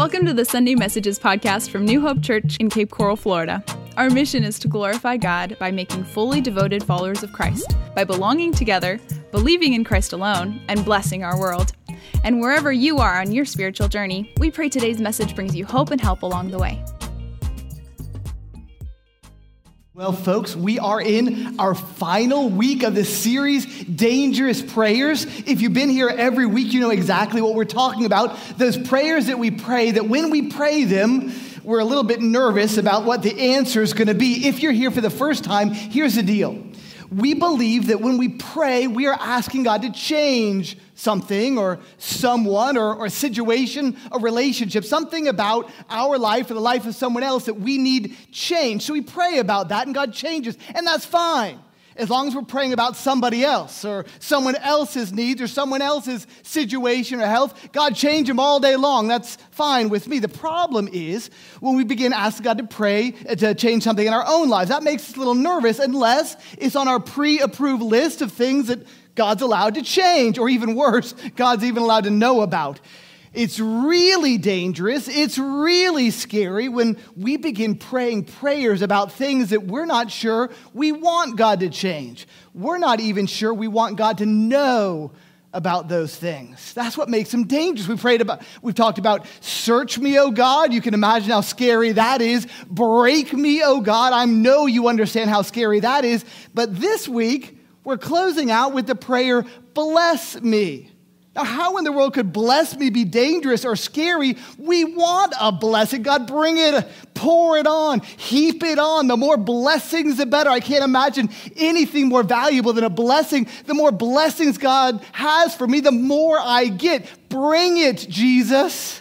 Welcome to the Sunday Messages podcast from New Hope Church in Cape Coral, Florida. Our mission is to glorify God by making fully devoted followers of Christ, by belonging together, believing in Christ alone, and blessing our world. And wherever you are on your spiritual journey, we pray today's message brings you hope and help along the way. Well, folks, we are in our final week of this series, Dangerous Prayers. If you've been here every week, you know exactly what we're talking about. Those prayers that we pray, that when we pray them, we're a little bit nervous about what the answer is going to be. If you're here for the first time, here's the deal we believe that when we pray, we are asking God to change something or someone or, or a situation, a relationship, something about our life or the life of someone else that we need change. So we pray about that and God changes, and that's fine as long as we're praying about somebody else or someone else's needs or someone else's situation or health, God change them all day long. That's fine with me. The problem is when we begin asking God to pray uh, to change something in our own lives. That makes us a little nervous unless it's on our pre-approved list of things that God's allowed to change, or even worse, God's even allowed to know about. It's really dangerous. It's really scary when we begin praying prayers about things that we're not sure we want God to change. We're not even sure we want God to know about those things. That's what makes them dangerous. We prayed about we've talked about search me, oh God. You can imagine how scary that is. Break me, oh God. I know you understand how scary that is. But this week, we're closing out with the prayer bless me. Now, how in the world could bless me be dangerous or scary? We want a blessing. God, bring it, pour it on, heap it on. The more blessings, the better. I can't imagine anything more valuable than a blessing. The more blessings God has for me, the more I get. Bring it, Jesus.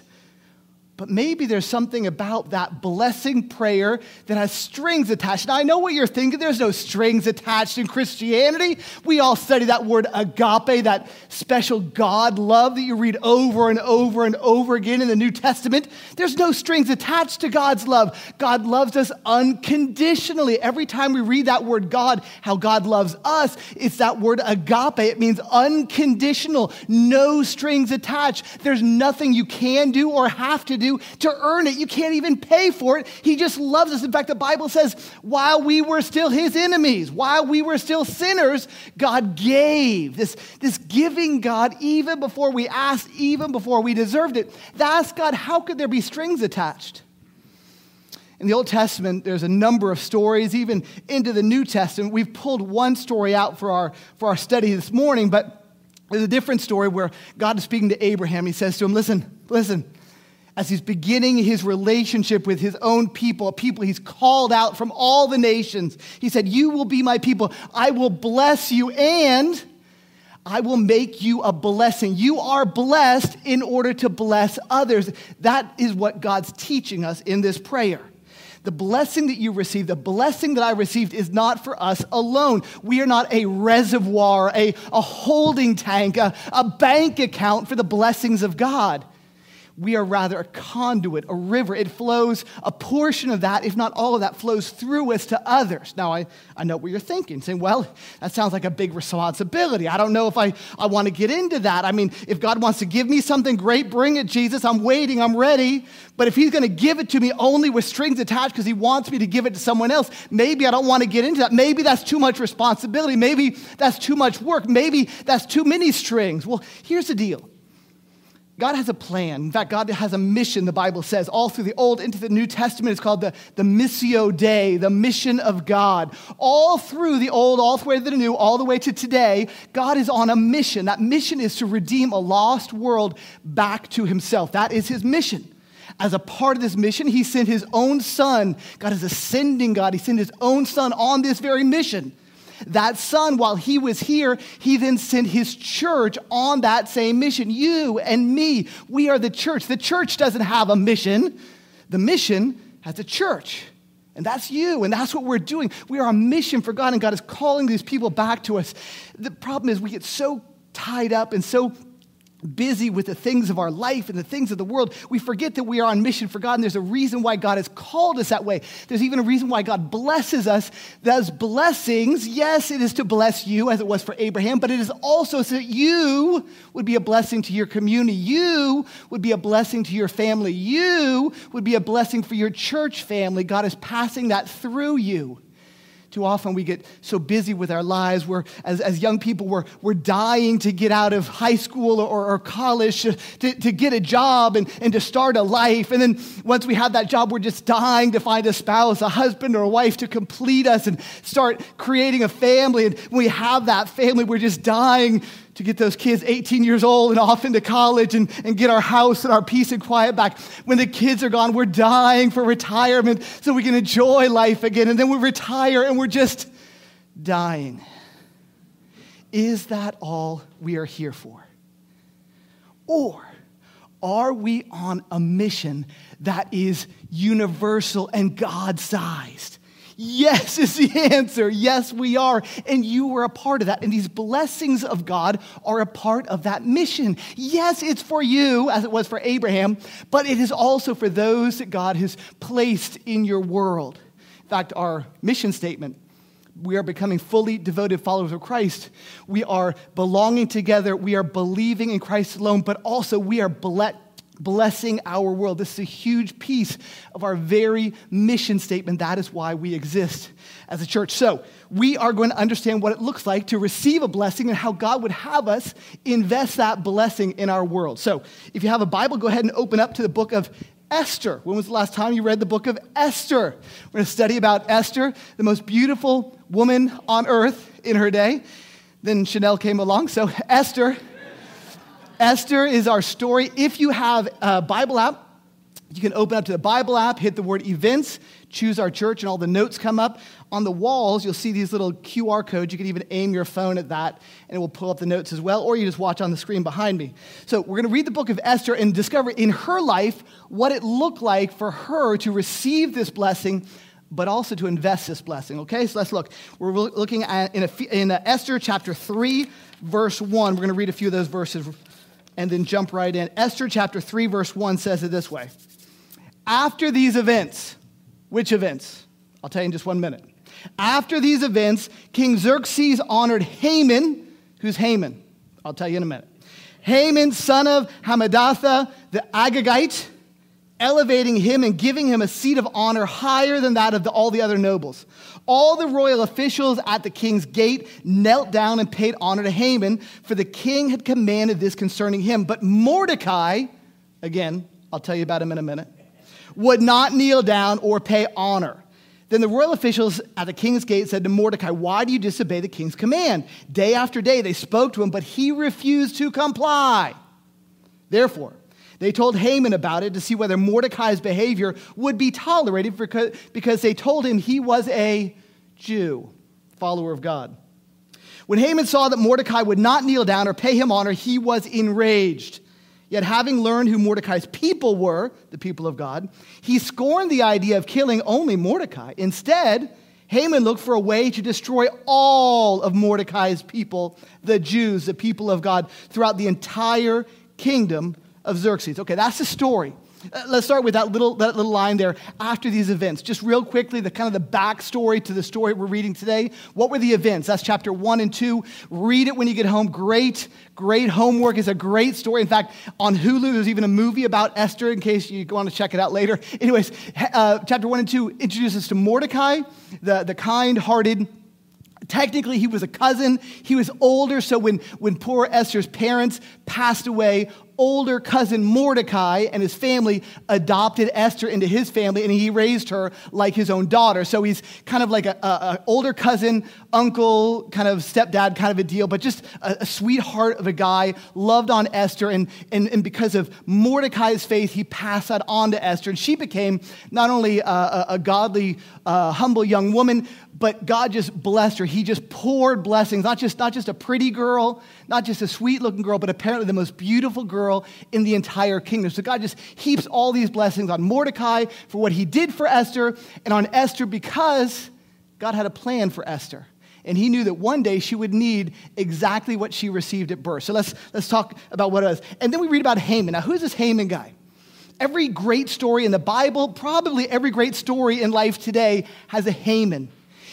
But maybe there's something about that blessing prayer that has strings attached. Now, I know what you're thinking. There's no strings attached in Christianity. We all study that word agape, that special God love that you read over and over and over again in the New Testament. There's no strings attached to God's love. God loves us unconditionally. Every time we read that word God, how God loves us, it's that word agape. It means unconditional, no strings attached. There's nothing you can do or have to do to earn it. You can't even pay for it. He just loves us. In fact, the Bible says, while we were still his enemies, while we were still sinners, God gave. This, this giving God, even before we asked, even before we deserved it. That's God, how could there be strings attached? In the Old Testament, there's a number of stories, even into the New Testament. We've pulled one story out for our, for our study this morning, but there's a different story where God is speaking to Abraham. He says to him, Listen, listen, as he's beginning his relationship with his own people, a people he's called out from all the nations. He said, You will be my people. I will bless you and I will make you a blessing. You are blessed in order to bless others. That is what God's teaching us in this prayer. The blessing that you received, the blessing that I received, is not for us alone. We are not a reservoir, a, a holding tank, a, a bank account for the blessings of God we are rather a conduit, a river. It flows, a portion of that, if not all of that, flows through us to others. Now, I, I know what you're thinking, saying, well, that sounds like a big responsibility. I don't know if I, I want to get into that. I mean, if God wants to give me something great, bring it, Jesus. I'm waiting, I'm ready. But if He's going to give it to me only with strings attached because He wants me to give it to someone else, maybe I don't want to get into that. Maybe that's too much responsibility. Maybe that's too much work. Maybe that's too many strings. Well, here's the deal God has a plan. In fact, God has a mission, the Bible says, all through the Old into the New Testament. It's called the, the Missio Dei, the mission of God. All through the Old, all the way to the New, all the way to today, God is on a mission. That mission is to redeem a lost world back to Himself. That is His mission. As a part of this mission, He sent His own Son. God is ascending God. He sent His own Son on this very mission. That son, while he was here, he then sent his church on that same mission. You and me, we are the church. The church doesn't have a mission, the mission has a church. And that's you, and that's what we're doing. We are a mission for God, and God is calling these people back to us. The problem is, we get so tied up and so busy with the things of our life and the things of the world, we forget that we are on mission for God. And there's a reason why God has called us that way. There's even a reason why God blesses us. Those blessings, yes, it is to bless you as it was for Abraham, but it is also so that you would be a blessing to your community. You would be a blessing to your family. You would be a blessing for your church family. God is passing that through you. Too often we get so busy with our lives. We're, as, as young people, we're, we're dying to get out of high school or, or college to, to get a job and, and to start a life. And then once we have that job, we're just dying to find a spouse, a husband, or a wife to complete us and start creating a family. And when we have that family, we're just dying to get those kids 18 years old and off into college and, and get our house and our peace and quiet back. When the kids are gone, we're dying for retirement so we can enjoy life again. And then we retire and we're just dying. Is that all we are here for? Or are we on a mission that is universal and God sized? Yes, is the answer. Yes, we are. And you are a part of that. And these blessings of God are a part of that mission. Yes, it's for you, as it was for Abraham, but it is also for those that God has placed in your world. In fact, our mission statement we are becoming fully devoted followers of Christ. We are belonging together. We are believing in Christ alone, but also we are blessed blessing our world. This is a huge piece of our very mission statement. That is why we exist as a church. So, we are going to understand what it looks like to receive a blessing and how God would have us invest that blessing in our world. So, if you have a Bible, go ahead and open up to the book of Esther. When was the last time you read the book of Esther? We're going to study about Esther, the most beautiful woman on earth in her day. Then Chanel came along. So, Esther Esther is our story. If you have a Bible app, you can open up to the Bible app, hit the word events, choose our church, and all the notes come up. On the walls, you'll see these little QR codes. You can even aim your phone at that, and it will pull up the notes as well, or you just watch on the screen behind me. So, we're going to read the book of Esther and discover in her life what it looked like for her to receive this blessing but also to invest this blessing. Okay, so let's look. We're looking at in, a, in a Esther chapter 3, verse 1. We're going to read a few of those verses and then jump right in. Esther chapter 3, verse 1 says it this way After these events, which events? I'll tell you in just one minute. After these events, King Xerxes honored Haman. Who's Haman? I'll tell you in a minute. Haman, son of Hammedatha the Agagite, elevating him and giving him a seat of honor higher than that of the, all the other nobles. All the royal officials at the king's gate knelt down and paid honor to Haman, for the king had commanded this concerning him. But Mordecai, again, I'll tell you about him in a minute, would not kneel down or pay honor. Then the royal officials at the king's gate said to Mordecai, Why do you disobey the king's command? Day after day they spoke to him, but he refused to comply. Therefore, they told Haman about it to see whether Mordecai's behavior would be tolerated because they told him he was a Jew, follower of God. When Haman saw that Mordecai would not kneel down or pay him honor, he was enraged. Yet, having learned who Mordecai's people were, the people of God, he scorned the idea of killing only Mordecai. Instead, Haman looked for a way to destroy all of Mordecai's people, the Jews, the people of God, throughout the entire kingdom of Xerxes. Okay, that's the story. Uh, let's start with that little, that little line there after these events. Just real quickly, the kind of the backstory to the story we're reading today. What were the events? That's chapter one and two. Read it when you get home. Great, great homework. It's a great story. In fact, on Hulu, there's even a movie about Esther in case you want to check it out later. Anyways, uh, chapter one and two introduces us to Mordecai, the, the kind hearted Technically, he was a cousin. He was older, so when, when poor Esther's parents passed away, older cousin Mordecai and his family adopted Esther into his family, and he raised her like his own daughter. So he's kind of like an older cousin, uncle, kind of stepdad kind of a deal, but just a, a sweetheart of a guy, loved on Esther. And, and, and because of Mordecai's faith, he passed that on to Esther. And she became not only a, a, a godly, uh, humble young woman, but God just blessed her. He just poured blessings, not just, not just a pretty girl, not just a sweet looking girl, but apparently the most beautiful girl in the entire kingdom. So God just heaps all these blessings on Mordecai for what he did for Esther, and on Esther because God had a plan for Esther. And he knew that one day she would need exactly what she received at birth. So let's, let's talk about what it was. And then we read about Haman. Now, who's this Haman guy? Every great story in the Bible, probably every great story in life today, has a Haman.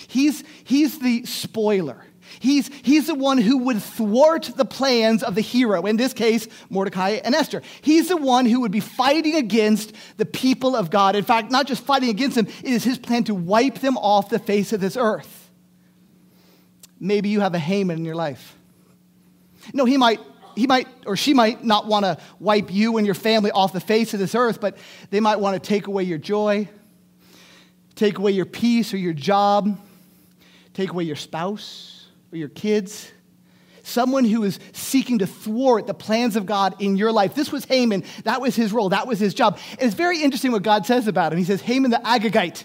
He's, he's the spoiler. He's, he's the one who would thwart the plans of the hero, in this case, Mordecai and Esther. He's the one who would be fighting against the people of God. In fact, not just fighting against them, it is his plan to wipe them off the face of this earth. Maybe you have a Haman in your life. No, he might, he might or she might not want to wipe you and your family off the face of this earth, but they might want to take away your joy, take away your peace or your job, take away your spouse or your kids, someone who is seeking to thwart the plans of God in your life. This was Haman. That was his role. That was his job. And it's very interesting what God says about him. He says, Haman the Agagite.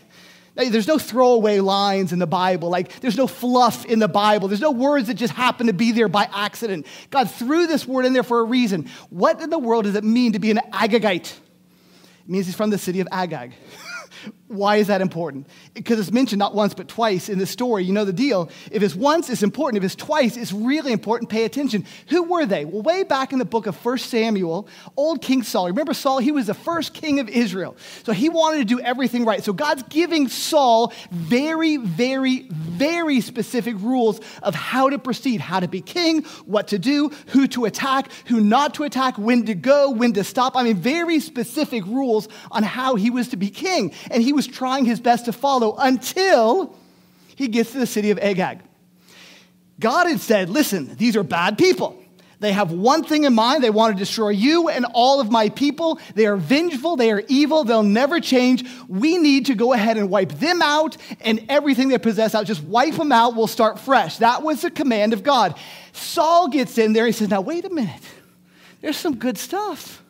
There's no throwaway lines in the Bible. Like, there's no fluff in the Bible. There's no words that just happen to be there by accident. God threw this word in there for a reason. What in the world does it mean to be an Agagite? It means he's from the city of Agag. Why is that important? Because it's mentioned not once but twice in the story. You know the deal. If it's once, it's important. If it's twice, it's really important. Pay attention. Who were they? Well, way back in the book of 1 Samuel, old King Saul. Remember Saul? He was the first king of Israel. So he wanted to do everything right. So God's giving Saul very, very, very specific rules of how to proceed, how to be king, what to do, who to attack, who not to attack, when to go, when to stop. I mean, very specific rules on how he was to be king. And he was trying his best to follow until he gets to the city of Agag. God had said, Listen, these are bad people. They have one thing in mind. They want to destroy you and all of my people. They are vengeful. They are evil. They'll never change. We need to go ahead and wipe them out and everything they possess out. Just wipe them out. We'll start fresh. That was the command of God. Saul gets in there. He says, Now, wait a minute. There's some good stuff.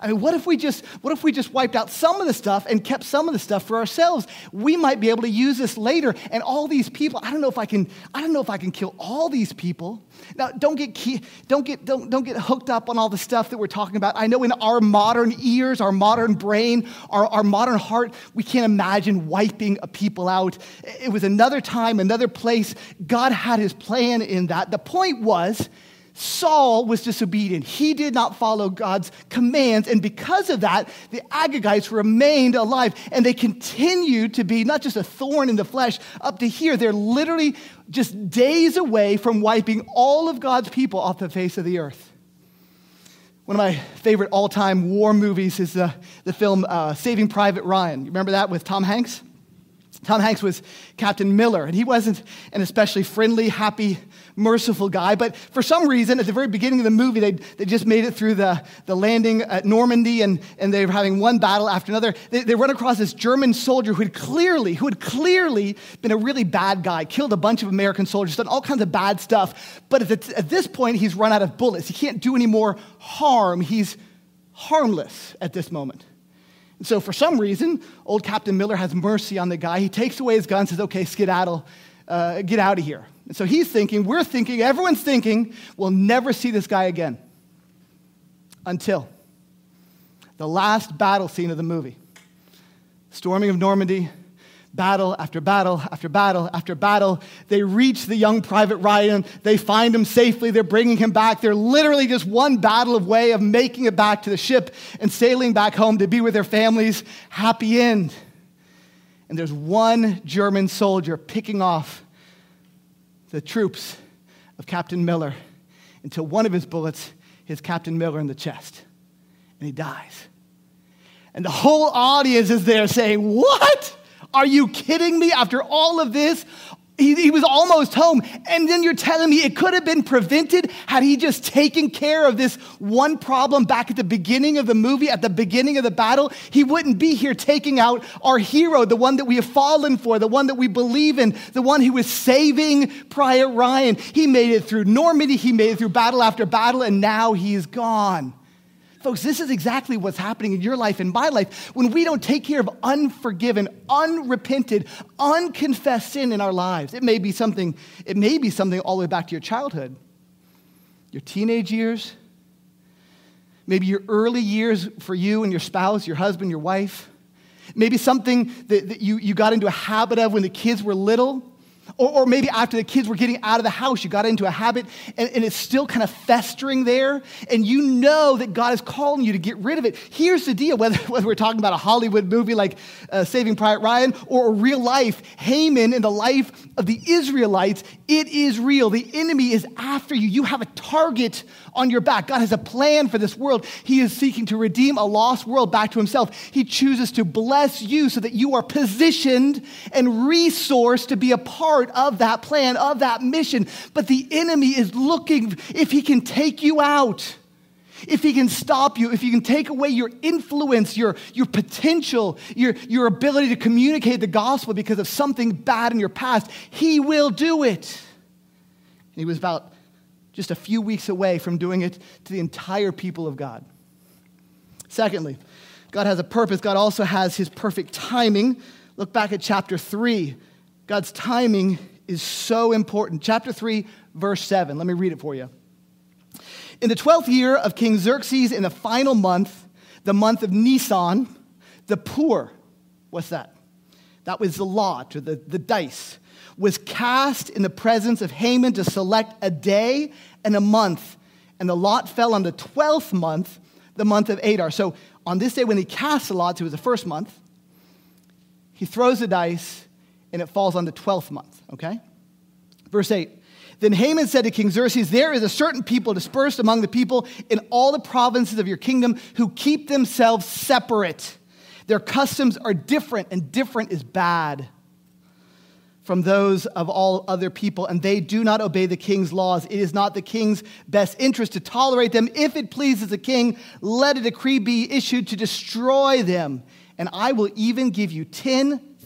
I mean, what if we just what if we just wiped out some of the stuff and kept some of the stuff for ourselves? We might be able to use this later. And all these people, I don't know if I can I don't know if I can kill all these people. Now, don't get key, don't get don't, don't get hooked up on all the stuff that we're talking about. I know in our modern ears, our modern brain, our, our modern heart, we can't imagine wiping a people out. It was another time, another place. God had his plan in that. The point was Saul was disobedient. He did not follow God's commands. And because of that, the Agagites remained alive. And they continued to be not just a thorn in the flesh up to here. They're literally just days away from wiping all of God's people off the face of the earth. One of my favorite all time war movies is the, the film uh, Saving Private Ryan. You remember that with Tom Hanks? Tom Hanks was Captain Miller, and he wasn't an especially friendly, happy, merciful guy. But for some reason, at the very beginning of the movie, they, they just made it through the, the landing at Normandy, and, and they were having one battle after another. They, they run across this German soldier who had clearly, who had clearly been a really bad guy, killed a bunch of American soldiers, done all kinds of bad stuff. But at, the, at this point, he's run out of bullets. He can't do any more harm. He's harmless at this moment. And so, for some reason, old Captain Miller has mercy on the guy. He takes away his gun, says, Okay, skedaddle, uh, get out of here. And so he's thinking, we're thinking, everyone's thinking, we'll never see this guy again. Until the last battle scene of the movie storming of Normandy, battle after battle after battle after battle. They reach the young Private Ryan. They find him safely. They're bringing him back. They're literally just one battle away of making it back to the ship and sailing back home to be with their families. Happy end. And there's one German soldier picking off the troops of Captain Miller until one of his bullets hits Captain Miller in the chest and he dies. And the whole audience is there saying, What? Are you kidding me? After all of this, he, he, was almost home. And then you're telling me it could have been prevented had he just taken care of this one problem back at the beginning of the movie, at the beginning of the battle. He wouldn't be here taking out our hero, the one that we have fallen for, the one that we believe in, the one who was saving Private Ryan. He made it through Normandy, he made it through battle after battle, and now he's gone. Folks, this is exactly what's happening in your life and my life when we don't take care of unforgiven, unrepented, unconfessed sin in our lives. It may be something, it may be something all the way back to your childhood, your teenage years, maybe your early years for you and your spouse, your husband, your wife. Maybe something that, that you, you got into a habit of when the kids were little Or, or maybe after the kids were getting out of the house, you got into a habit and, and it's still kind of festering there, and you know that God is calling you to get rid of it. Here's the deal whether, whether we're talking about a Hollywood movie like uh, Saving Private Ryan or a real life, Haman in the life of the Israelites, it is real. The enemy is after you. You have a target on your back. God has a plan for this world. He is seeking to redeem a lost world back to himself. He chooses to bless you so that you are positioned and resourced to be a part of that plan, of that mission. But the enemy is looking if he can take you out. If he can stop you, if he can take away your influence, your, your potential, your, your ability to communicate the gospel because of something bad in your past, he will do it. And he was about just a few weeks away from doing it to the entire people of God. Secondly, God has a purpose. God also has his perfect timing. Look back at chapter 3. God's timing is so important. Chapter 3, verse 7. Let me read it for you. In the 12th year of King Xerxes, in the final month, the month of Nisan, the pur, what's that? That was the lot or the, the dice, was cast in the presence of Haman to select a day and a month. And the lot fell on the 12th month, the month of Adar. So on this day when he cast the lots, it was the first month, he throws the dice and it falls on the 12th month, okay? Verse 8 then Haman said to King Xerxes, There is a certain people dispersed among the people in all the provinces of your kingdom who keep themselves separate. Their customs are different, and different is bad from those of all other people, and they do not obey the king's laws. It is not the king's best interest to tolerate them. If it pleases the king, let a decree be issued to destroy them, and I will even give you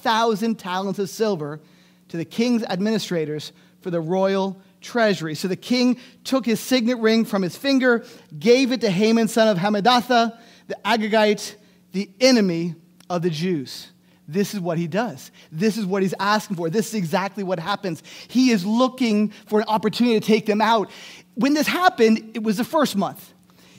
10,000 talents of silver to the king's administrators for the royal treasury. So the king took his signet ring from his finger, gave it to Haman, son of Hammedatha, the Agagite, the enemy of the Jews. This is what he does. This is what he's asking for. This is exactly what happens. He is looking for an opportunity to take them out. When this happened, it was the first month.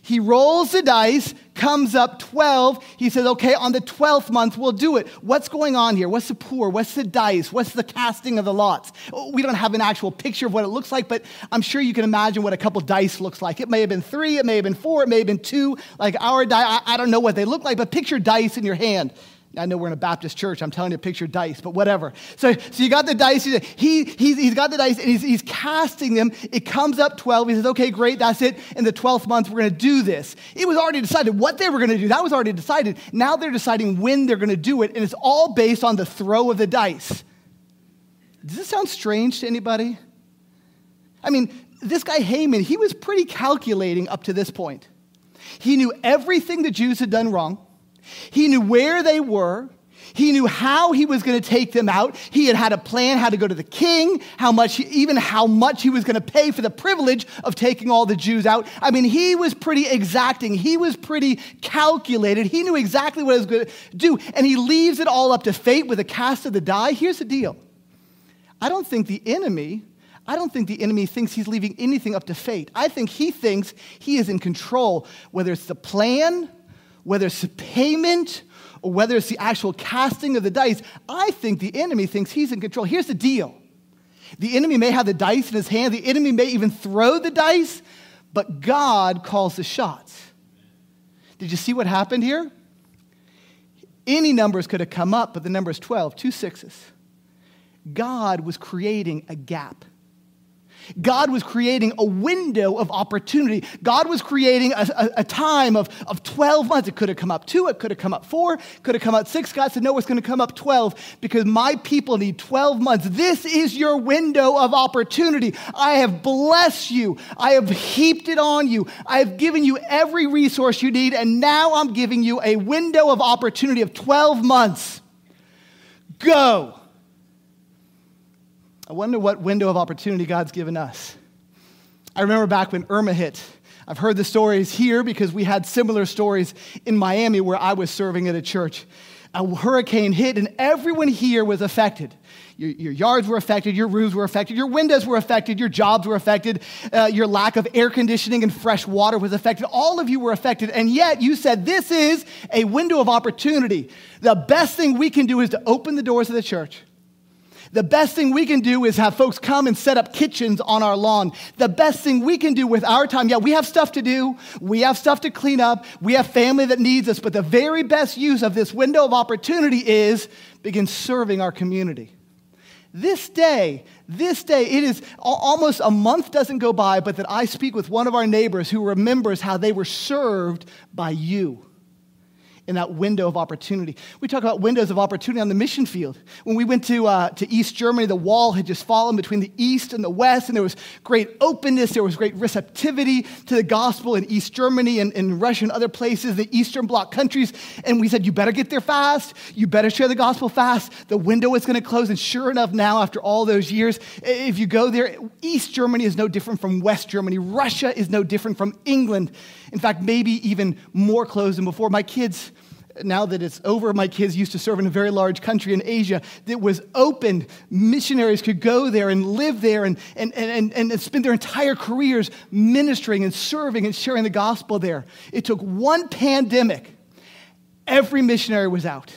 He rolls the dice, comes up 12. He says, okay, on the 12th month, we'll do it. What's going on here? What's the pur? What's the dice? What's the casting of the lots? We don't have an actual picture of what it looks like, but I'm sure you can imagine what a couple dice looks like. It may have been three, it may have been four, it may have been two, like our die. I, I don't know what they look like, but picture dice in your hand. I know we're in a Baptist church. I'm telling you, picture dice, but whatever. So, so you got the dice. He, he's, he's got the dice and he's, he's casting them. It comes up 12. He says, okay, great, that's it. In the 12th month, we're going to do this. It was already decided what they were going to do. That was already decided. Now they're deciding when they're going to do it, and it's all based on the throw of the dice. Does this sound strange to anybody? I mean, this guy Haman, he was pretty calculating up to this point. He knew everything the Jews had done wrong. He knew where they were. He knew how he was going to take them out. He had had a plan how to go to the king, how much, even how much he was going to pay for the privilege of taking all the Jews out. I mean, he was pretty exacting. He was pretty calculated. He knew exactly what he was going to do. And he leaves it all up to fate with a cast of the die. Here's the deal I don't think the enemy. I don't think the enemy thinks he's leaving anything up to fate. I think he thinks he is in control, whether it's the plan whether it's the payment or whether it's the actual casting of the dice, I think the enemy thinks he's in control. Here's the deal the enemy may have the dice in his hand, the enemy may even throw the dice, but God calls the shots. Did you see what happened here? Any numbers could have come up, but the number is 12, two sixes. God was creating a gap. God was creating a window of opportunity. God was creating a, a, a, time of, of 12 months. It could have come up two, it could have come up four, could have come up six. God said, No, it's going to come up 12 because my people need 12 months. This is your window of opportunity. I have blessed you, I have heaped it on you, I have given you every resource you need, and now I'm giving you a window of opportunity of 12 months. Go. I wonder what window of opportunity God's given us. I remember back when Irma hit. I've heard the stories here because we had similar stories in Miami where I was serving at a church. A hurricane hit, and everyone here was affected. Your, your yards were affected, your roofs were affected, your windows were affected, your jobs were affected, uh, your lack of air conditioning and fresh water was affected. All of you were affected, and yet you said, This is a window of opportunity. The best thing we can do is to open the doors of the church The best thing we can do is have folks come and set up kitchens on our lawn. The best thing we can do with our time, yeah, we have stuff to do, we have stuff to clean up, we have family that needs us, but the very best use of this window of opportunity is begin serving our community. This day, this day, it is almost a month doesn't go by, but that I speak with one of our neighbors who remembers how they were served by you in that window of opportunity. We talk about windows of opportunity on the mission field. When we went to, uh, to East Germany, the wall had just fallen between the East and the West, and there was great openness, there was great receptivity to the gospel in East Germany and in Russia and other places, the Eastern Bloc countries. And we said, You better get there fast, you better share the gospel fast. The window is going to close. And sure enough, now, after all those years, if you go there, East Germany is no different from West Germany, Russia is no different from England. In fact, maybe even more closed than before. My kids, now that it's over, my kids used to serve in a very large country in Asia that was open. Missionaries could go there and live there and, and, and, and spend their entire careers ministering and serving and sharing the gospel there. It took one pandemic, every missionary was out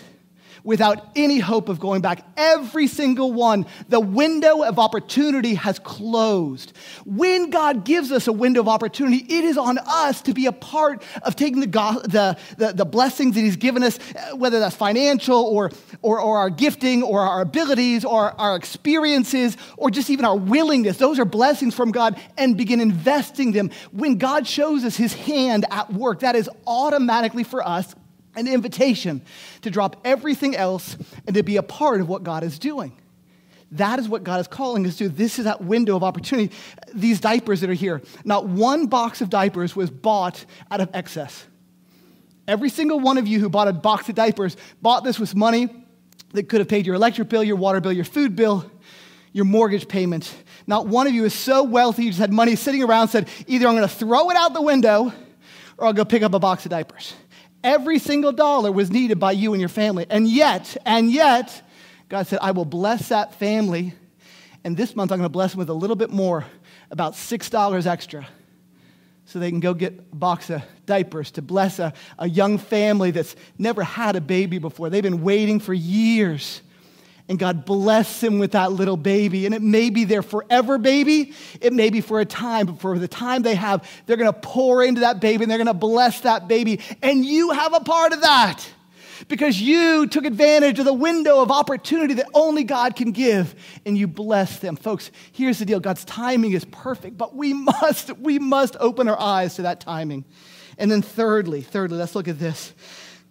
without any hope of going back. Every single one, the window of opportunity has closed. When God gives us a window of opportunity, it is on us to be a part of taking the, the, the, the blessings that He's given us, uh, whether that's financial or, or, or our gifting or our abilities or our experiences or just even our willingness. Those are blessings from God and begin investing them. When God shows us His hand at work, that is automatically for us an invitation to drop everything else and to be a part of what God is doing. That is what God is calling us to. This is that window of opportunity. These diapers that are here, not one box of diapers was bought out of excess. Every single one of you who bought a box of diapers bought this with money that could have paid your electric bill, your water bill, your food bill, your mortgage payment. Not one of you is so wealthy you just had money sitting around said, either I'm going to throw it out the window or I'll go pick up a box of diapers. Every single dollar was needed by you and your family. And yet, and yet, God said, I will bless that family. And this month, I'm going to bless them with a little bit more, about $6 extra, so they can go get a box of diapers to bless a, a young family that's never had a baby before. They've been waiting for years and God bless him with that little baby. And it may be their forever baby, it may be for a time, but for the time they have, they're gonna pour into that baby and they're gonna bless that baby. And you have a part of that because you took advantage of the window of opportunity that only God can give and you bless them. Folks, here's the deal God's timing is perfect, but we must, we must open our eyes to that timing. And then, thirdly, thirdly, let's look at this.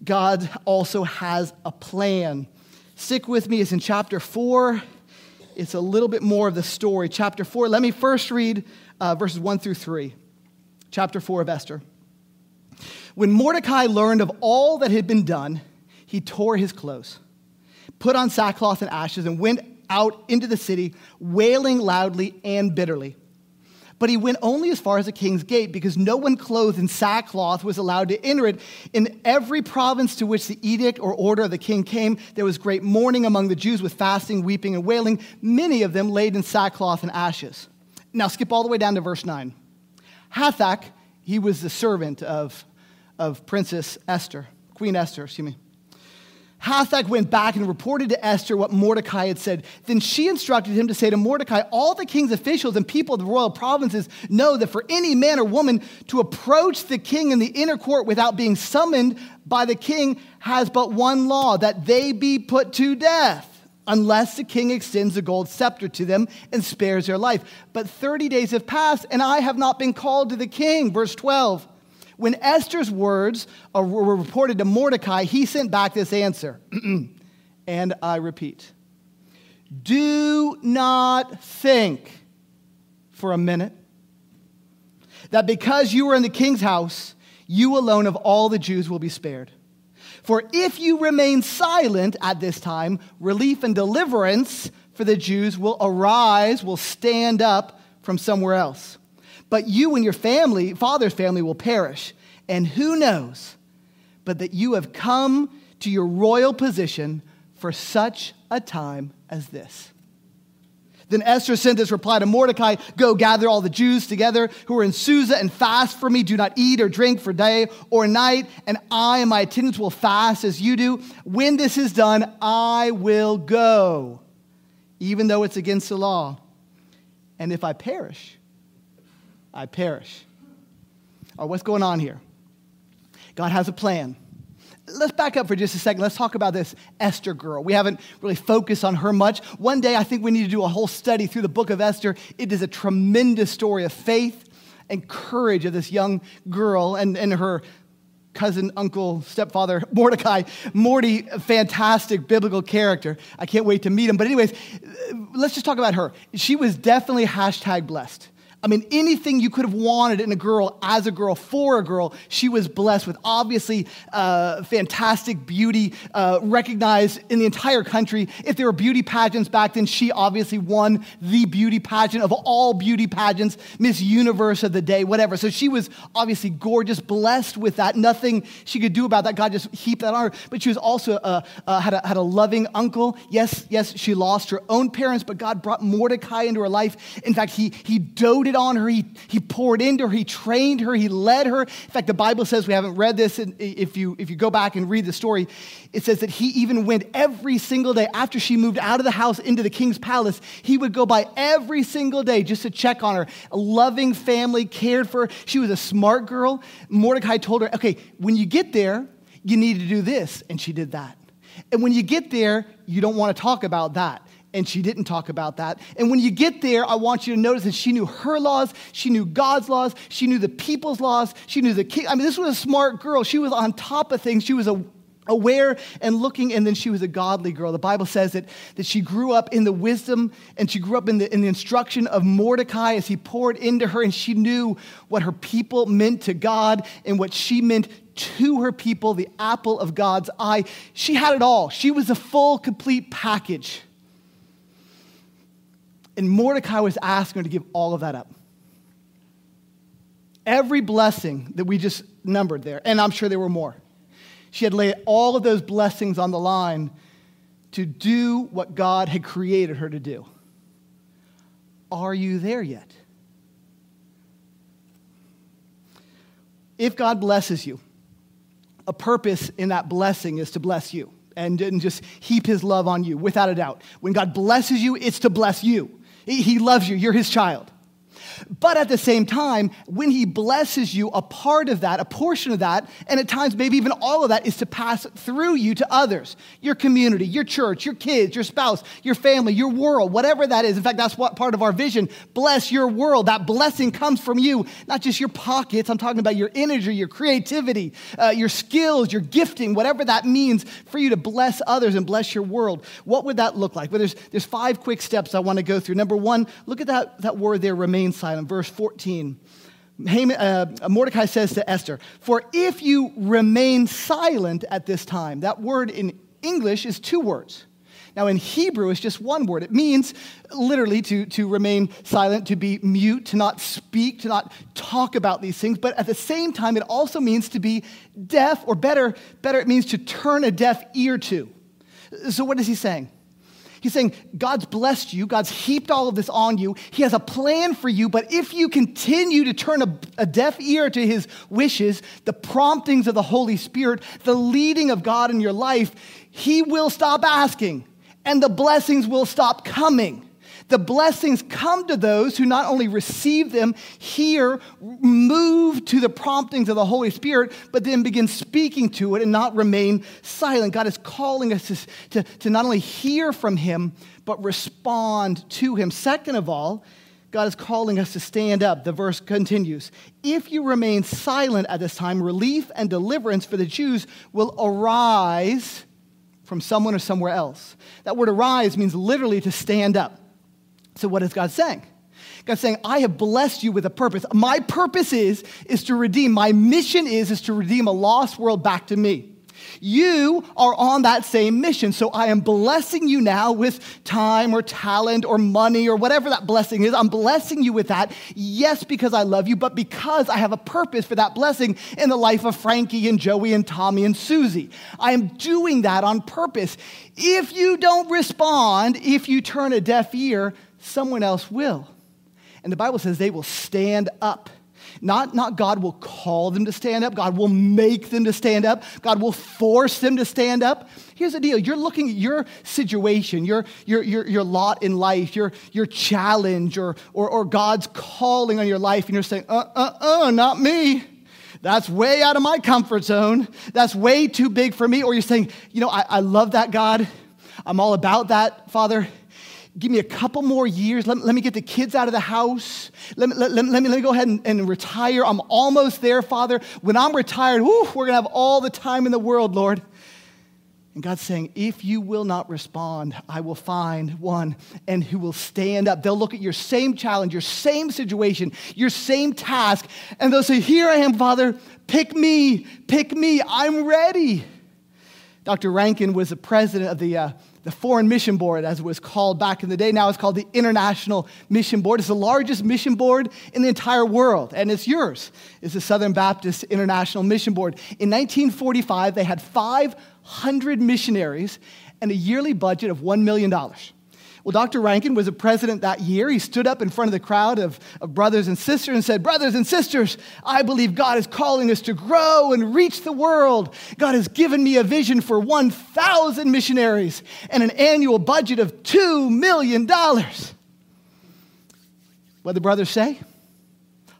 God also has a plan Stick with me, it's in chapter 4. It's a little bit more of the story. Chapter 4, let me first read uh, verses 1 through 3. Chapter 4 of Esther. When Mordecai learned of all that had been done, he tore his clothes, put on sackcloth and ashes, and went out into the city, wailing loudly and bitterly. But he went only as far as the king's gate because no one clothed in sackcloth was allowed to enter it. In every province to which the edict or order of the king came, there was great mourning among the Jews with fasting, weeping, and wailing, many of them laid in sackcloth and ashes. Now skip all the way down to verse 9. Hathach, he was the servant of, of Princess Esther, Queen Esther, excuse me. Hathach went back and reported to Esther what Mordecai had said. Then she instructed him to say to Mordecai, All the king's officials and people of the royal provinces know that for any man or woman to approach the king in the inner court without being summoned by the king has but one law that they be put to death unless the king extends a gold scepter to them and spares their life. But 30 days have passed, and I have not been called to the king. Verse 12. When Esther's words were reported to Mordecai, he sent back this answer. and I repeat Do not think for a minute that because you are in the king's house, you alone of all the Jews will be spared. For if you remain silent at this time, relief and deliverance for the Jews will arise, will stand up from somewhere else. But you and your family, father's family, will perish. And who knows but that you have come to your royal position for such a time as this? Then Esther sent this reply to Mordecai Go gather all the Jews together who are in Susa and fast for me. Do not eat or drink for day or night, and I and my attendants will fast as you do. When this is done, I will go even though it's against the law. And if I perish, I perish. Or what's going on here? God has a plan. Let's back up for just a second. Let's talk about this Esther girl. We haven't really focused on her much. One day, I think we need to do a whole study through the book of Esther. It is a tremendous story of faith and courage of this young girl and, and her cousin, uncle, stepfather, Mordecai. Morty, fantastic biblical character. I can't wait to meet him. But, anyways, let's just talk about her. She was definitely hashtag blessed. I mean, anything you could have wanted in a girl as a girl for a girl, she was blessed with. Obviously, uh, fantastic beauty, uh, recognized in the entire country. If there were beauty pageants back then, she obviously won the beauty pageant of all beauty pageants, Miss Universe of the day, whatever. So she was obviously gorgeous, blessed with that. Nothing she could do about that. God just heaped that on her. But she was also uh, uh had, a, had a loving uncle. Yes, yes, she lost her own parents, but God brought Mordecai into her life. In fact, he, he doted on her, he, he poured into her, he trained her, he led her. In fact, the Bible says, we haven't read this, if you, if you go back and read the story, it says that he even went every single day after she moved out of the house into the king's palace. He would go by every single day just to check on her. A loving family, cared for her. She was a smart girl. Mordecai told her, okay, when you get there, you need to do this. And she did that. And when you get there, you don't want to talk about that and she didn't talk about that. And when you get there, I want you to notice that she knew her laws, she knew God's laws, she knew the people's laws, she knew the king. I mean, this was a smart girl. She was on top of things. She was a, aware and looking, and then she was a godly girl. The Bible says that, that she grew up in the wisdom and she grew up in the, in the instruction of Mordecai as he poured into her, and she knew what her people meant to God and what she meant to her people, the apple of God's eye. She had it all. She was a full, complete package. And Mordecai was asking her to give all of that up. Every blessing that we just numbered there, and I'm sure there were more, she had laid all of those blessings on the line to do what God had created her to do. Are you there yet? If God blesses you, a purpose in that blessing is to bless you and, and just heap his love on you, without a doubt. When God blesses you, it's to bless you. He loves you. You're his child. But at the same time, when he blesses you, a part of that, a portion of that, and at times maybe even all of that is to pass through you to others your community, your church, your kids, your spouse, your family, your world, whatever that is. In fact, that's what part of our vision. Bless your world. That blessing comes from you, not just your pockets. I'm talking about your energy, your creativity, uh, your skills, your gifting, whatever that means for you to bless others and bless your world. What would that look like? Well, there's, there's five quick steps I want to go through. Number one, look at that, that word there, remain silent. Verse 14. Haman, uh, Mordecai says to Esther, For if you remain silent at this time, that word in English is two words. Now, in Hebrew, it's just one word. It means literally to, to remain silent, to be mute, to not speak, to not talk about these things. But at the same time, it also means to be deaf, or better, better, it means to turn a deaf ear to. So, what is he saying? He's saying, God's blessed you, God's heaped all of this on you. He has a plan for you, but if you continue to turn a, a, deaf ear to his wishes, the promptings of the Holy Spirit, the leading of God in your life, he will stop asking and the blessings will stop coming. The blessings come to those who not only receive them, hear, move to the promptings of the Holy Spirit, but then begin speaking to it and not remain silent. God is calling us to, to, to not only hear from Him, but respond to Him. Second of all, God is calling us to stand up. The verse continues If you remain silent at this time, relief and deliverance for the Jews will arise from someone or somewhere else. That word arise means literally to stand up. So what is God saying? God's saying, I have blessed you with a purpose. My purpose is, is to redeem. My mission is, is to redeem a lost world back to me. You are on that same mission. So I am blessing you now with time or talent or money or whatever that blessing is. I'm blessing you with that. Yes, because I love you, but because I have a purpose for that blessing in the life of Frankie and Joey and Tommy and Susie. I am doing that on purpose. If you don't respond, if you turn a deaf ear, someone else will. And the Bible says they will stand up. Not, not God will call them to stand up, God will make them to stand up, God will force them to stand up. Here's the deal you're looking at your situation, your, your, your, your lot in life, your, your challenge, or, or, or God's calling on your life, and you're saying, uh, uh, uh, not me. That's way out of my comfort zone. That's way too big for me. Or you're saying, you know, I, I love that God. I'm all about that, Father give me a couple more years. Let, let me get the kids out of the house. Let me, let, let, let me, let me go ahead and, and, retire. I'm almost there, Father. When I'm retired, whew, we're going to have all the time in the world, Lord. And God's saying, if you will not respond, I will find one and who will stand up. They'll look at your same challenge, your same situation, your same task, and they'll say, Here I am, Father. Pick me, pick me. I'm ready. Dr. Rankin was the president of the uh, the Foreign Mission Board, as it was called back in the day. Now it's called the International Mission Board. It's the largest mission board in the entire world, and it's yours. It's the Southern Baptist International Mission Board. In 1945, they had 500 missionaries and a yearly budget of $1 million. Well, Dr. Rankin was a president that year. He stood up in front of the crowd of, of brothers and sisters and said, Brothers and sisters, I believe God is calling us to grow and reach the world. God has given me a vision for 1,000 missionaries and an annual budget of $2 million. What the brothers say?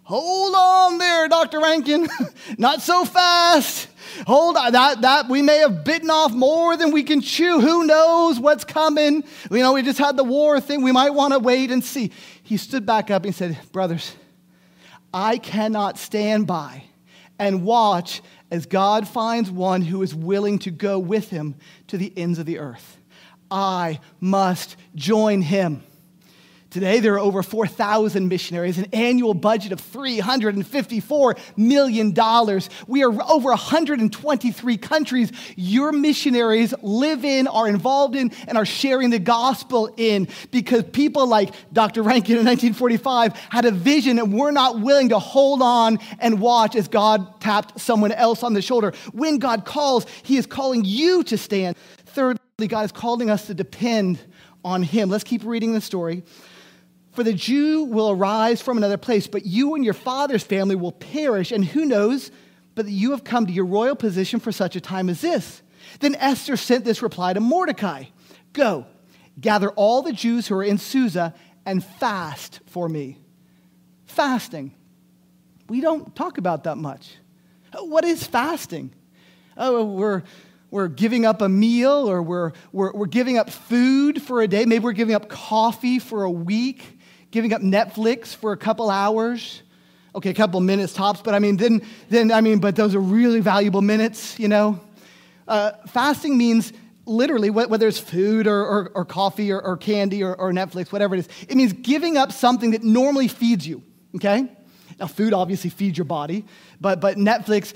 Hold on there, Dr. Rankin. Not so fast. Hold on, that, that we may have bitten off more than we can chew. Who knows what's coming? You know, we just had the war thing. We might want to wait and see. He stood back up and said, Brothers, I cannot stand by and watch as God finds one who is willing to go with him to the ends of the earth. I must join him. Today, there are over 4,000 missionaries, an annual budget of $354 million. We are over 123 countries your missionaries live in, are involved in, and are sharing the gospel in because people like Dr. Rankin in 1945 had a vision and were not willing to hold on and watch as God tapped someone else on the shoulder. When God calls, He is calling you to stand. Thirdly, God is calling us to depend on Him. Let's keep reading the story. For the Jew will arise from another place, but you and your father's family will perish, and who knows but that you have come to your royal position for such a time as this? Then Esther sent this reply to Mordecai Go, gather all the Jews who are in Susa and fast for me. Fasting. We don't talk about that much. What is fasting? Oh, we're, we're giving up a meal or we're, we're, we're giving up food for a day. Maybe we're giving up coffee for a week giving up Netflix for a couple hours. Okay, a couple minutes tops, but I mean, then, then I mean, but those are really valuable minutes, you know? Uh, fasting means literally, whether it's food or, or, or coffee or, or candy or, or Netflix, whatever it is, it means giving up something that normally feeds you, okay? Now, food obviously feeds your body, but, but Netflix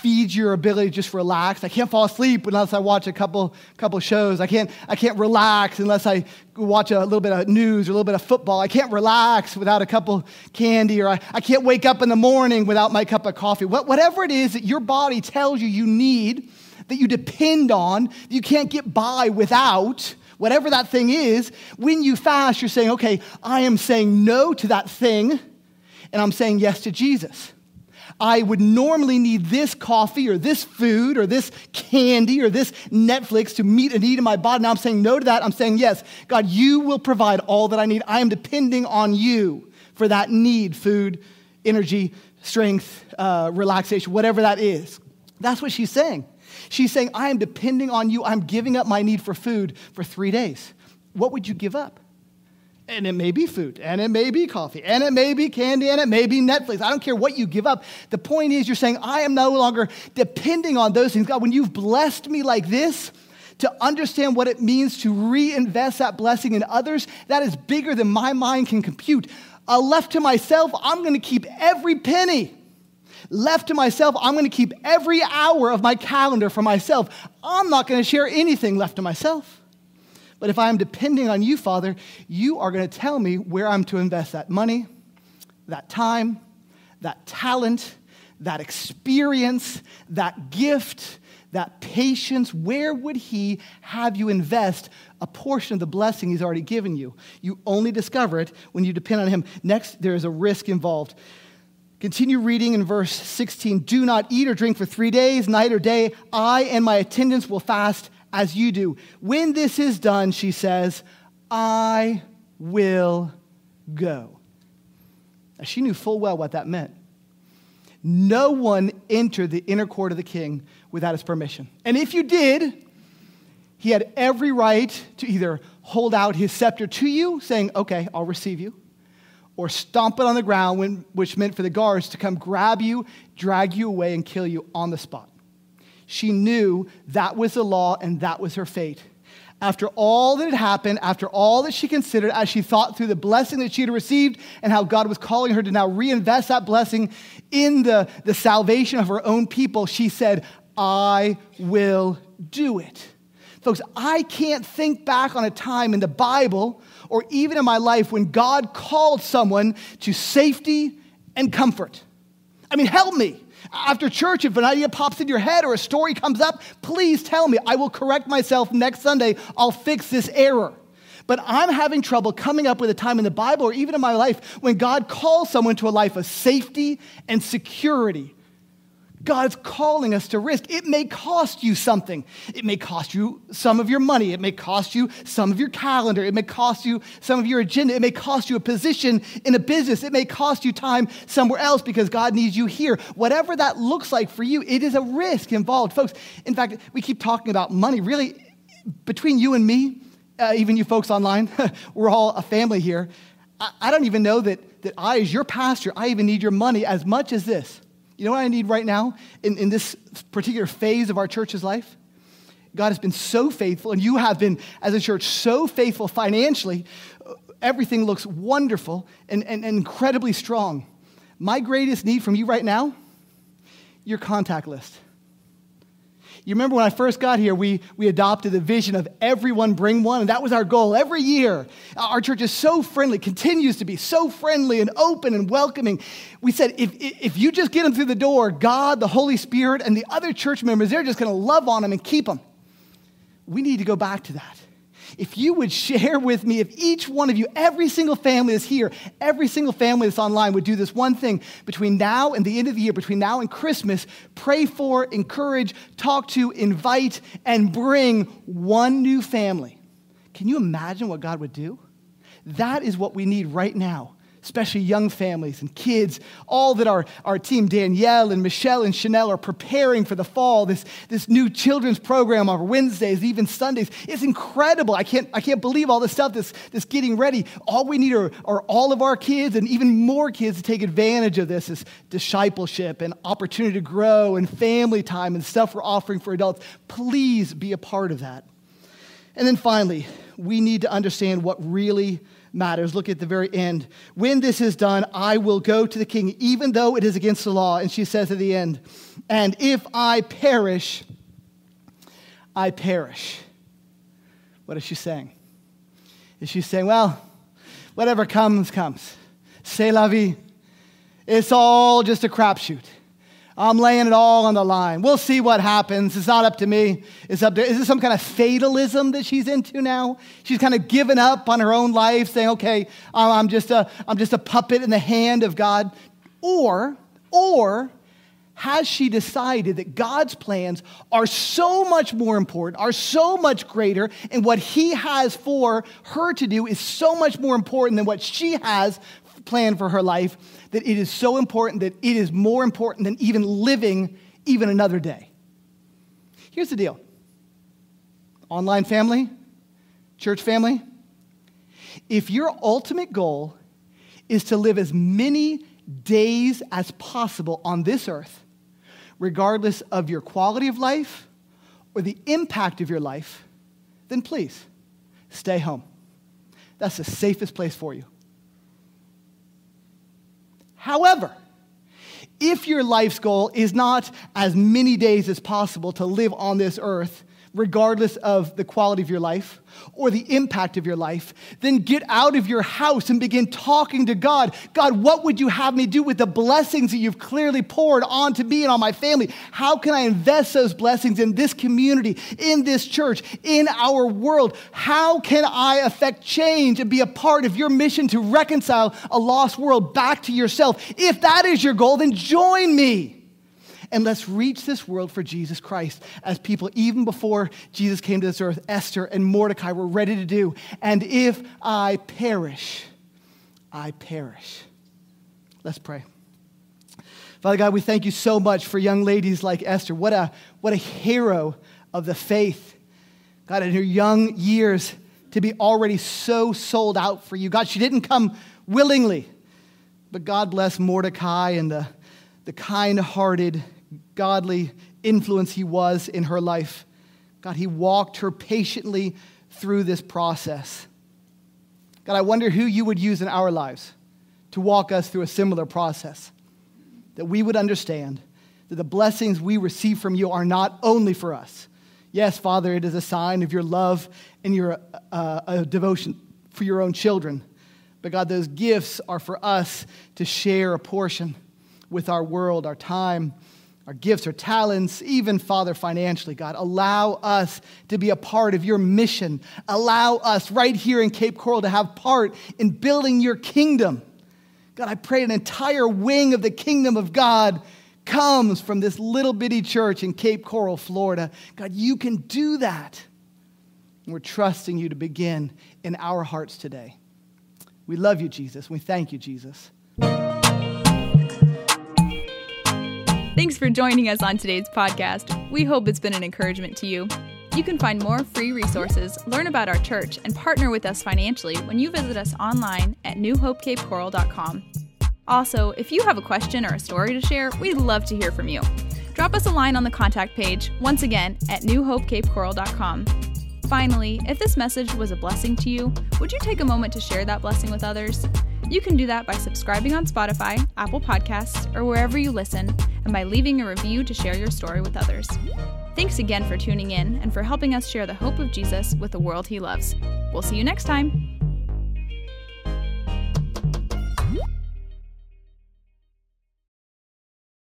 feeds your ability to just relax. I can't fall asleep unless I watch a couple, couple shows. I can't, I can't relax unless I watch a little bit of news or a little bit of football. I can't relax without a couple candy, or I, I can't wake up in the morning without my cup of coffee. Whatever it is that your body tells you you need, that you depend on, that you can't get by without, whatever that thing is, when you fast, you're saying, okay, I am saying no to that thing, and I'm saying yes to Jesus. I would normally need this coffee or this food or this candy or this Netflix to meet a need in my body. Now I'm saying no to that. I'm saying yes. God, you will provide all that I need. I am depending on you for that need food, energy, strength, uh, relaxation, whatever that is. That's what she's saying. She's saying, I am depending on you. I'm giving up my need for food for three days. What would you give up? And it may be food, and it may be coffee, and it may be candy, and it may be Netflix. I don't care what you give up. The point is, you're saying, I am no longer depending on those things. God, when you've blessed me like this, to understand what it means to reinvest that blessing in others, that is bigger than my mind can compute. Uh, left to myself, I'm going to keep every penny. Left to myself, I'm going to keep every hour of my calendar for myself. I'm not going to share anything left to myself. But if I am depending on you, Father, you are going to tell me where I'm to invest that money, that time, that talent, that experience, that gift, that patience. Where would He have you invest a portion of the blessing He's already given you? You only discover it when you depend on Him. Next, there is a risk involved. Continue reading in verse 16. Do not eat or drink for three days, night or day. I and my attendants will fast as you do. When this is done, she says, I will go. Now, she knew full well what that meant. No one entered the inner court of the king without his permission. And if you did, he had every right to either hold out his scepter to you, saying, Okay, I'll receive you, or stomp it on the ground, when, which meant for the guards to come grab you, drag you away, and kill you on the spot. She knew that was the law and that was her fate. After all that had happened, after all that she considered, as she thought through the blessing that she had received and how God was calling her to now reinvest that blessing in the, the salvation of her own people, she said, I will do it. Folks, I can't think back on a time in the Bible or even in my life when God called someone to safety and comfort. I mean, help me. After church, if an idea pops in your head or a story comes up, please tell me. I will correct myself next Sunday. I'll fix this error. But I'm having trouble coming up with a time in the Bible or even in my life when God calls someone to a life of safety and security God's calling us to risk. It may cost you something. It may cost you some of your money. It may cost you some of your calendar. It may cost you some of your agenda. It may cost you a position in a business. It may cost you time somewhere else because God needs you here. Whatever that looks like for you, it is a risk involved. Folks, in fact, we keep talking about money. Really, between you and me, uh, even you folks online, we're all a family here. I, I don't even know that, that I, as your pastor, I even need your money as much as this. You know what I need right now in, in this particular phase of our church's life? God has been so faithful, and you have been, as a church, so faithful financially. Everything looks wonderful and, and, and incredibly strong. My greatest need from you right now, your contact list. You remember when I first got here, we, we adopted the vision of everyone bring one, and that was our goal every year. Our church is so friendly, continues to be so friendly and open and welcoming. We said, if, if you just get them through the door, God, the Holy Spirit, and the other church members, they're just going to love on them and keep them. We need to go back to that if you would share with me, if each one of you, every single family that's here, every single family that's online would do this one thing between now and the end of the year, between now and Christmas, pray for, encourage, talk to, invite, and bring one new family. Can you imagine what God would do? That is what we need right now especially young families and kids, all that our, our team, Danielle and Michelle and Chanel, are preparing for the fall, this, this new children's program on Wednesdays, even Sundays. It's incredible. I can't, I can't believe all this stuff that's, that's getting ready. All we need are, are all of our kids and even more kids to take advantage of this is discipleship and opportunity to grow and family time and stuff we're offering for adults. Please be a part of that. And then finally, we need to understand what really matters. Look at the very end. When this is done, I will go to the king, even though it is against the law. And she says at the end, and if I perish, I perish. What is she saying? Is she saying, well, whatever comes, comes. C'est la vie. It's all just a crapshoot. I'm laying it all on the line. We'll see what happens. It's not up to me. It's up to, is this some kind of fatalism that she's into now? She's kind of given up on her own life, saying, okay, I'm just a, I'm just a puppet in the hand of God. Or, or, has she decided that God's plans are so much more important, are so much greater, and what He has for her to do is so much more important than what she has planned for her life? that it is so important that it is more important than even living even another day. Here's the deal online family, church family, if your ultimate goal is to live as many days as possible on this earth, regardless of your quality of life or the impact of your life, then please stay home. That's the safest place for you. However, if your life's goal is not as many days as possible to live on this earth, regardless of the quality of your life or the impact of your life, then get out of your house and begin talking to God. God, what would you have me do with the blessings that you've clearly poured onto me and on my family? How can I invest those blessings in this community, in this church, in our world? How can I affect change and be a part of your mission to reconcile a lost world back to yourself? If that is your goal, then join me and let's reach this world for Jesus Christ as people, even before Jesus came to this earth, Esther and Mordecai were ready to do. And if I perish, I perish. Let's pray. Father God, we thank you so much for young ladies like Esther. What a, what a hero of the faith. God, in her young years, to be already so sold out for you. God, she didn't come willingly, but God bless Mordecai and the, the kind hearted godly influence he was in her life. God, he walked her patiently through this process. God, I wonder who you would use in our lives to walk us through a similar process. That we would understand that the blessings we receive from you are not only for us. Yes, Father, it is a sign of your love and your uh, devotion for your own children. But God, those gifts are for us to share a portion with our world, our time, our gifts, our talents, even, Father, financially, God. Allow us to be a part of your mission. Allow us right here in Cape Coral to have part in building your kingdom. God, I pray an entire wing of the kingdom of God comes from this little bitty church in Cape Coral, Florida. God, you can do that. And we're trusting you to begin in our hearts today. We love you, Jesus. We thank you, Jesus. Thanks for joining us on today's podcast. We hope it's been an encouragement to you. You can find more free resources, learn about our church, and partner with us financially when you visit us online at newhopecapecoral.com. Also, if you have a question or a story to share, we'd love to hear from you. Drop us a line on the contact page, once again, at newhopecapecoral.com. Finally, if this message was a blessing to you, would you take a moment to share that blessing with others? You can do that by subscribing on Spotify, Apple Podcasts, or wherever you listen, and by leaving a review to share your story with others. Thanks again for tuning in and for helping us share the hope of Jesus with the world he loves. We'll see you next time.